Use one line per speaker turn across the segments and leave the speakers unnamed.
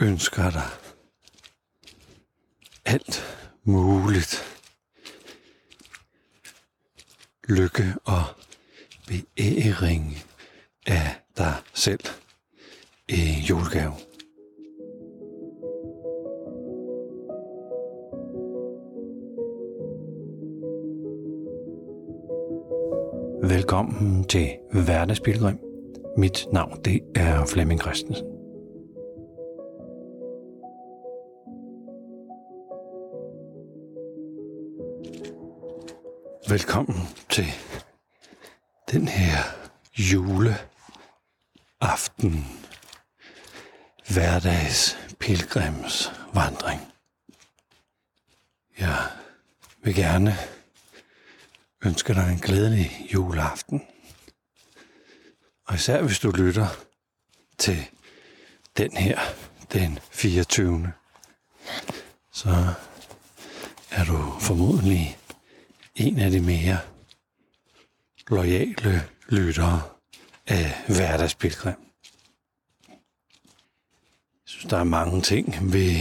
ønsker dig alt muligt lykke og beæring af dig selv i julegave. Velkommen til Hverdagspilgrim. Mit navn det er Flemming Christensen. Velkommen til den her juleaften hverdags pilgrimsvandring. Jeg vil gerne ønske dig en glædelig juleaften. Og især hvis du lytter til den her, den 24. Så er du formodentlig en af de mere lojale lyttere af hverdagspilgrim. Jeg synes, der er mange ting ved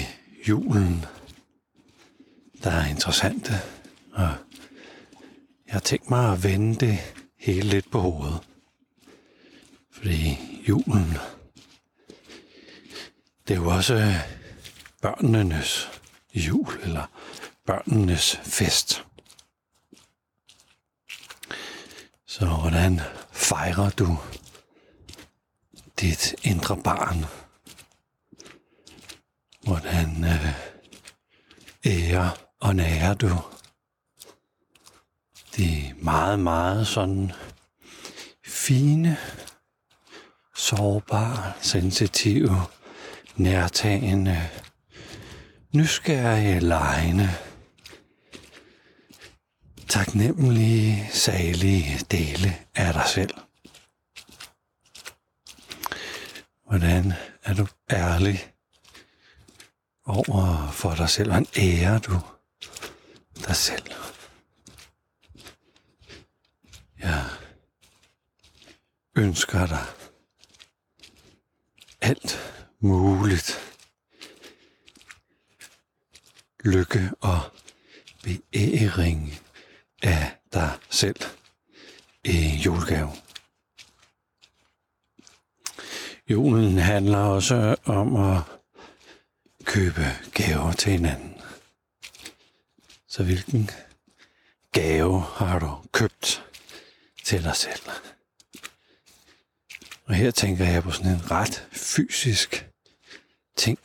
julen, der er interessante, og jeg har tænkt mig at vende det hele lidt på hovedet. Fordi julen, det er jo også børnenes jul, eller børnenes fest. Så hvordan fejrer du dit indre barn? Hvordan øh, ærer og nærer du de meget, meget sådan fine, sårbare, sensitive, nærtagende, nysgerrige, lejende, taknemmelige, salige dele af dig selv. Hvordan er du ærlig over for dig selv? Hvordan ærer du dig selv? Jeg ønsker dig alt muligt lykke og beæring selv i julegave. Julen handler også om at købe gaver til hinanden. Så hvilken gave har du købt til dig selv? Og her tænker jeg på sådan en ret fysisk ting,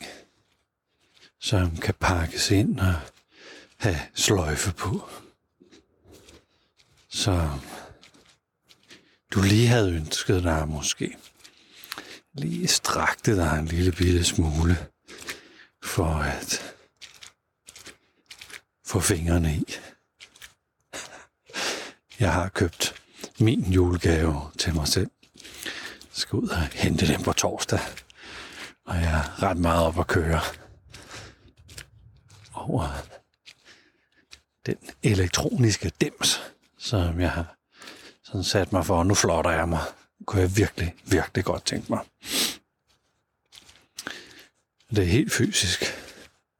som kan pakkes ind og have sløjfe på. Så du lige havde ønsket dig måske lige strakte dig en lille bitte smule for at få fingrene i. Jeg har købt min julegave til mig selv. Jeg skal ud og hente den på torsdag. Og jeg er ret meget op at køre over den elektroniske dims, som jeg har sådan sat mig for. Nu flotter jeg mig. Det kunne jeg virkelig, virkelig godt tænke mig. Det er helt fysisk.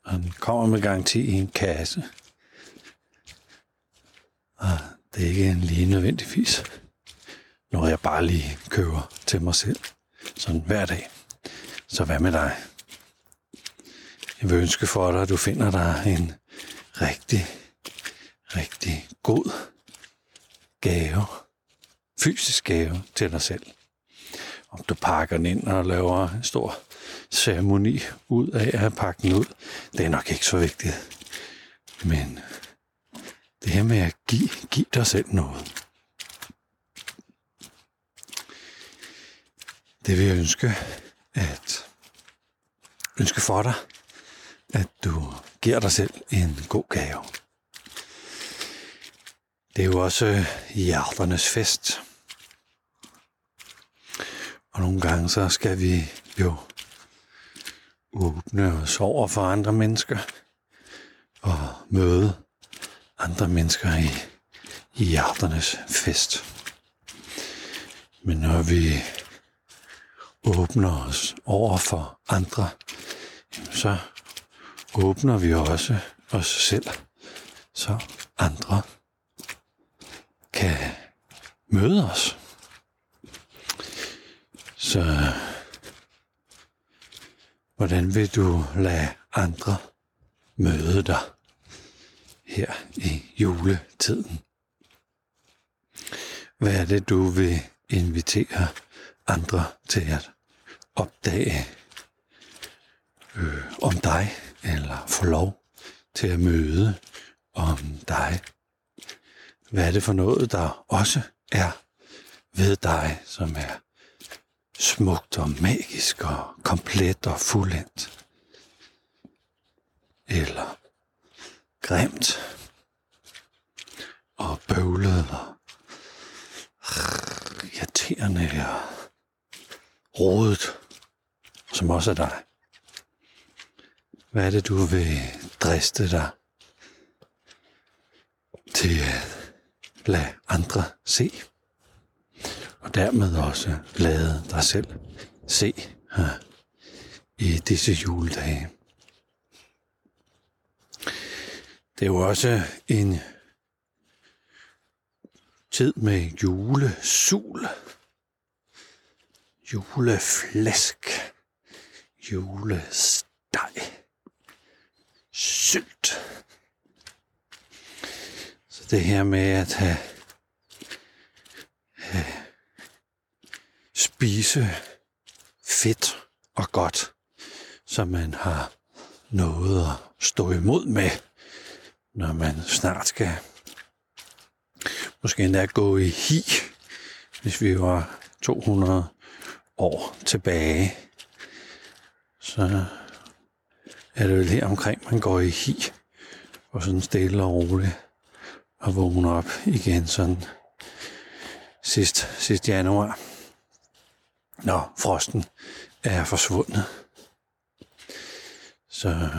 Han kommer med garanti i en kasse. Og det er ikke en lige nødvendigvis noget, jeg bare lige køber til mig selv. Sådan hver dag. Så hvad med dig? Jeg vil ønske for dig, at du finder dig en rigtig, rigtig god gave. Fysisk gave til dig selv. Om du pakker den ind og laver en stor ceremoni ud af at pakke den ud, det er nok ikke så vigtigt. Men det her med at give, give dig selv noget. Det vil jeg ønske, at ønske for dig, at du giver dig selv en god gave. Det er jo også øh, hjerternes fest. Og nogle gange så skal vi jo åbne os over for andre mennesker og møde andre mennesker i, i hjerternes fest. Men når vi åbner os over for andre så åbner vi også os selv, så andre møde os. Så hvordan vil du lade andre møde dig her i juletiden? Hvad er det, du vil invitere andre til at opdage øh, om dig, eller få lov til at møde om dig? Hvad er det for noget, der også er ved dig, som er smukt og magisk og komplet og fuldendt? Eller grimt og bøvlet og irriterende og rodet, som også er dig. Hvad er det, du vil driste dig til at lade andre se? Og dermed også lade dig selv se her i disse juledage. Det er jo også en tid med julesul, juleflæsk, julesteg, sylt. Det her med at have, have spise fedt og godt, som man har noget at stå imod med, når man snart skal måske endda gå i hi, hvis vi var 200 år tilbage. Så er det vel her omkring, man går i hi, og sådan stille og roligt, og vågne op igen sådan sidst, sidst januar, når frosten er forsvundet. Så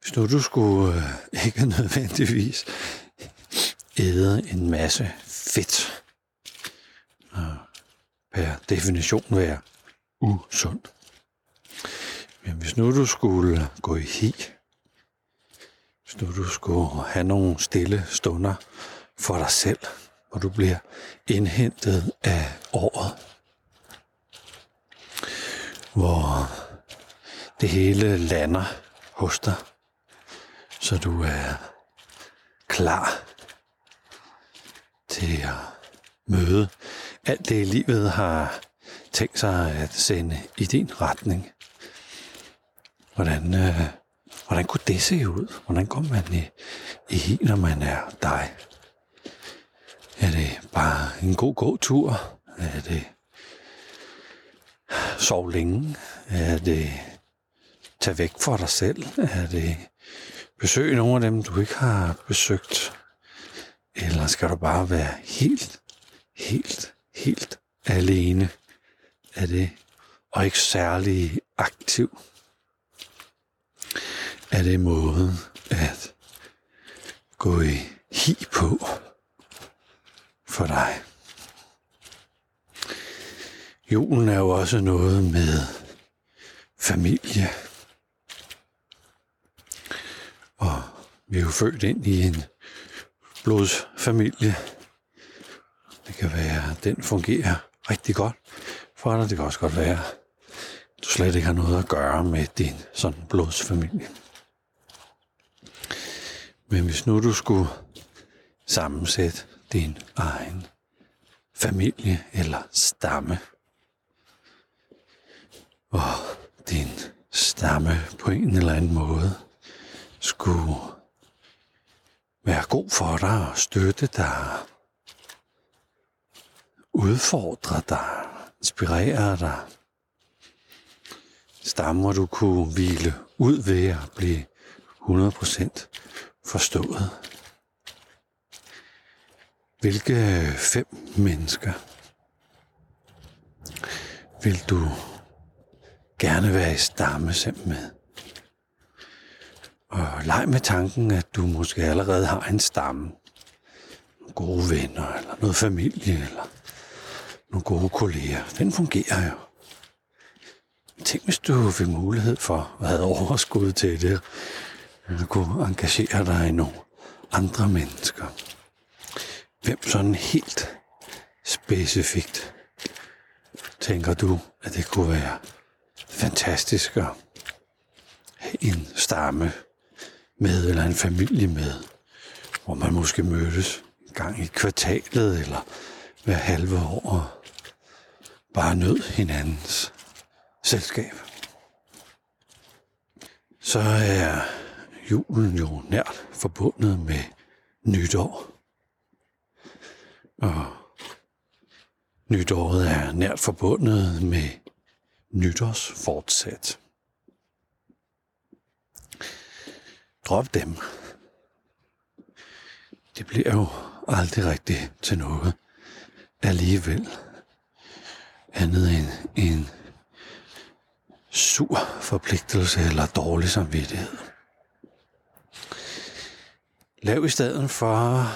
hvis nu du skulle øh, ikke nødvendigvis æde en masse fedt. Og per definition være usund. Men hvis nu du skulle gå i hi, hvis nu du skulle have nogle stille stunder for dig selv, hvor du bliver indhentet af året, hvor det hele lander hos dig, så du er klar til at møde alt det, livet har tænkt sig at sende i din retning. Hvordan, øh, hvordan kunne det se ud? Hvordan går man i, i når man er dig? Er det bare en god gåtur? Er det sov længe? Er det tage væk for dig selv? Er det besøge nogle af dem, du ikke har besøgt? Eller skal du bare være helt, helt, helt alene Er det, og ikke særlig aktiv? Er det måden at gå i hi på for dig? Julen er jo også noget med familie. Og vi er jo født ind i en blodsfamilie. Det kan være, at den fungerer rigtig godt for dig. Det kan også godt være, at du slet ikke har noget at gøre med din sådan blodsfamilie. Men hvis nu du skulle sammensætte din egen familie eller stamme, og din stamme på en eller anden måde skulle være god for dig og støtte dig, udfordre dig, inspirere dig. Stammer du kunne hvile ud ved at blive 100% forstået. Hvilke fem mennesker vil du gerne være i stamme sammen med? Og leg med tanken, at du måske allerede har en stamme. Nogle gode venner, eller noget familie, eller nogle gode kolleger. Den fungerer jo. Tænk, hvis du fik mulighed for at have overskud til det, at kunne engagere dig i nogle andre mennesker. Hvem sådan helt specifikt tænker du, at det kunne være fantastisk at have en stamme med, eller en familie med, hvor man måske mødes en gang i kvartalet, eller hver halve år, og bare nød hinandens selskab. Så er julen jo nært forbundet med nytår. Og nytåret er nært forbundet med nytårsfortsæt. Drop dem. Det bliver jo aldrig rigtigt til noget alligevel. Andet end en sur forpligtelse eller dårlig samvittighed. Lav i stedet for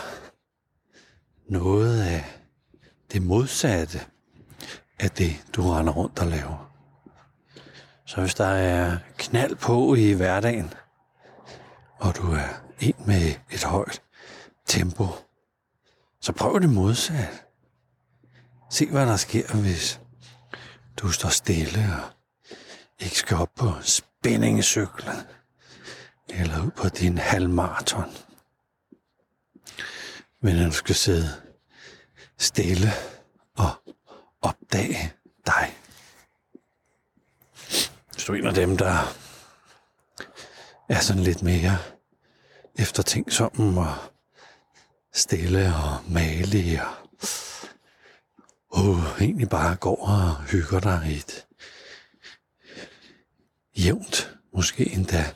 noget af det modsatte af det, du render rundt og laver. Så hvis der er knald på i hverdagen, og du er en med et højt tempo, så prøv det modsat. Se, hvad der sker, hvis du står stille og ikke skal op på spændingscyklen eller ud på din halvmarathon. Men du skal sidde stille og opdage dig. Hvis du er en af dem, der er sådan lidt mere eftertænksom og stille og malig og uh, egentlig bare går og hygger dig i et jævnt, måske endda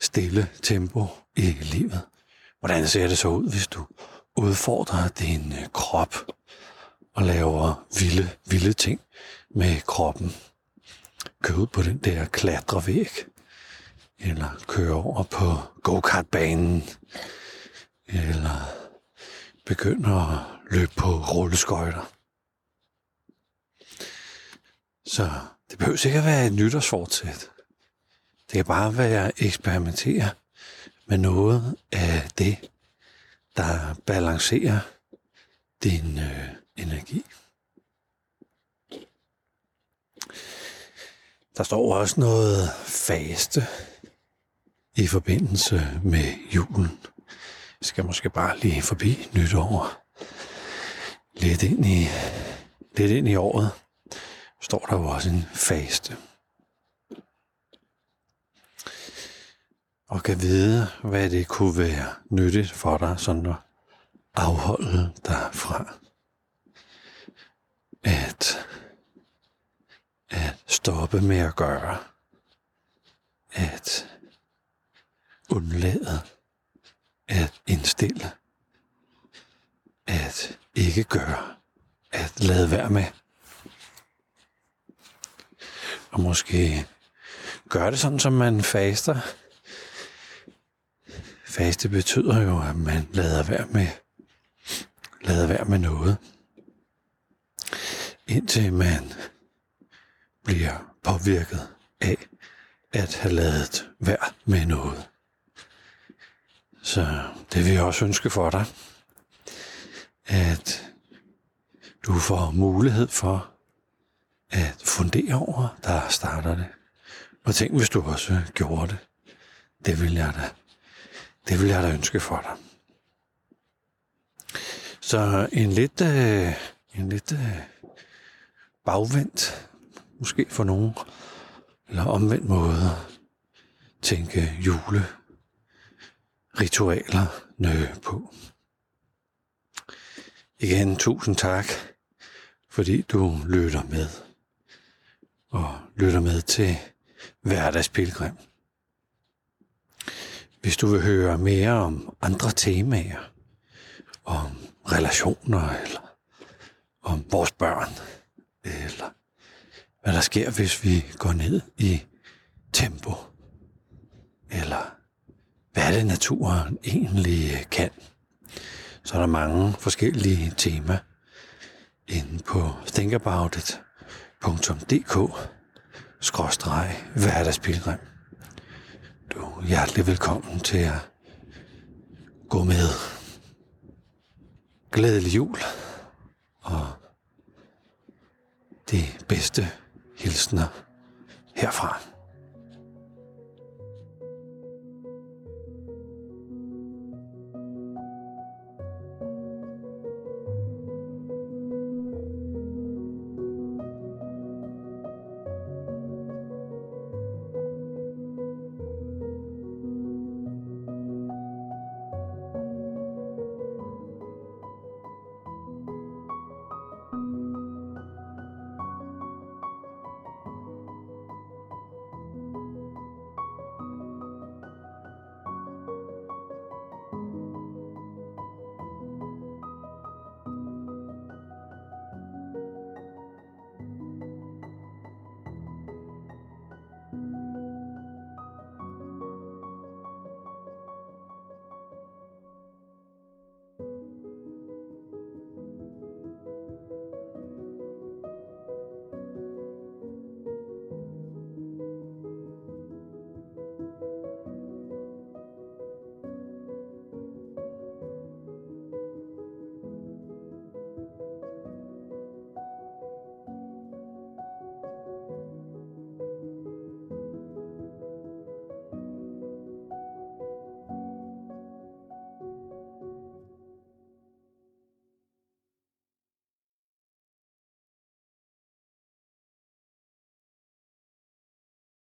stille tempo i livet. Hvordan ser det så ud, hvis du udfordrer din øh, krop og laver vilde, vilde ting med kroppen? Kør ud på den der klatrevæg, eller køre over på go-kart-banen, eller begynder at løbe på rulleskøjter. Så det behøver ikke at være et nytårsfortsæt. Det kan bare være at eksperimentere med noget af det, der balancerer din øh, energi. Der står også noget faste i forbindelse med julen. Jeg skal måske bare lige forbi nytår. Lidt ind i, lidt ind i året står der jo også en faste. Og kan vide, hvad det kunne være nyttigt for dig, sådan at afholde dig fra. At, at stoppe med at gøre. At undlade. At indstille. At ikke gøre. At lade være med og måske gøre det sådan, som man faster. Faste betyder jo, at man lader være med, lader være med noget. Indtil man bliver påvirket af at have lavet være med noget. Så det vil jeg også ønske for dig, at du får mulighed for at fundere over, der starter det. Og tænk, hvis du også gjorde det. Det vil jeg da, det vil jeg da ønske for dig. Så en lidt, øh, en lidt øh, bagvendt, måske for nogen, eller omvendt måde at tænke jule ritualer nø på. Igen, tusind tak, fordi du lytter med og lytter med til Hverdagspilgrim. Hvis du vil høre mere om andre temaer, om relationer, eller om vores børn, eller hvad der sker, hvis vi går ned i tempo, eller hvad det naturen egentlig kan, så er der mange forskellige temaer inde på thinkaboutit.dk skråstreg hverdagspilgrim. Du hjertelig velkommen til at gå med. Glædelig jul og de bedste hilsner herfra.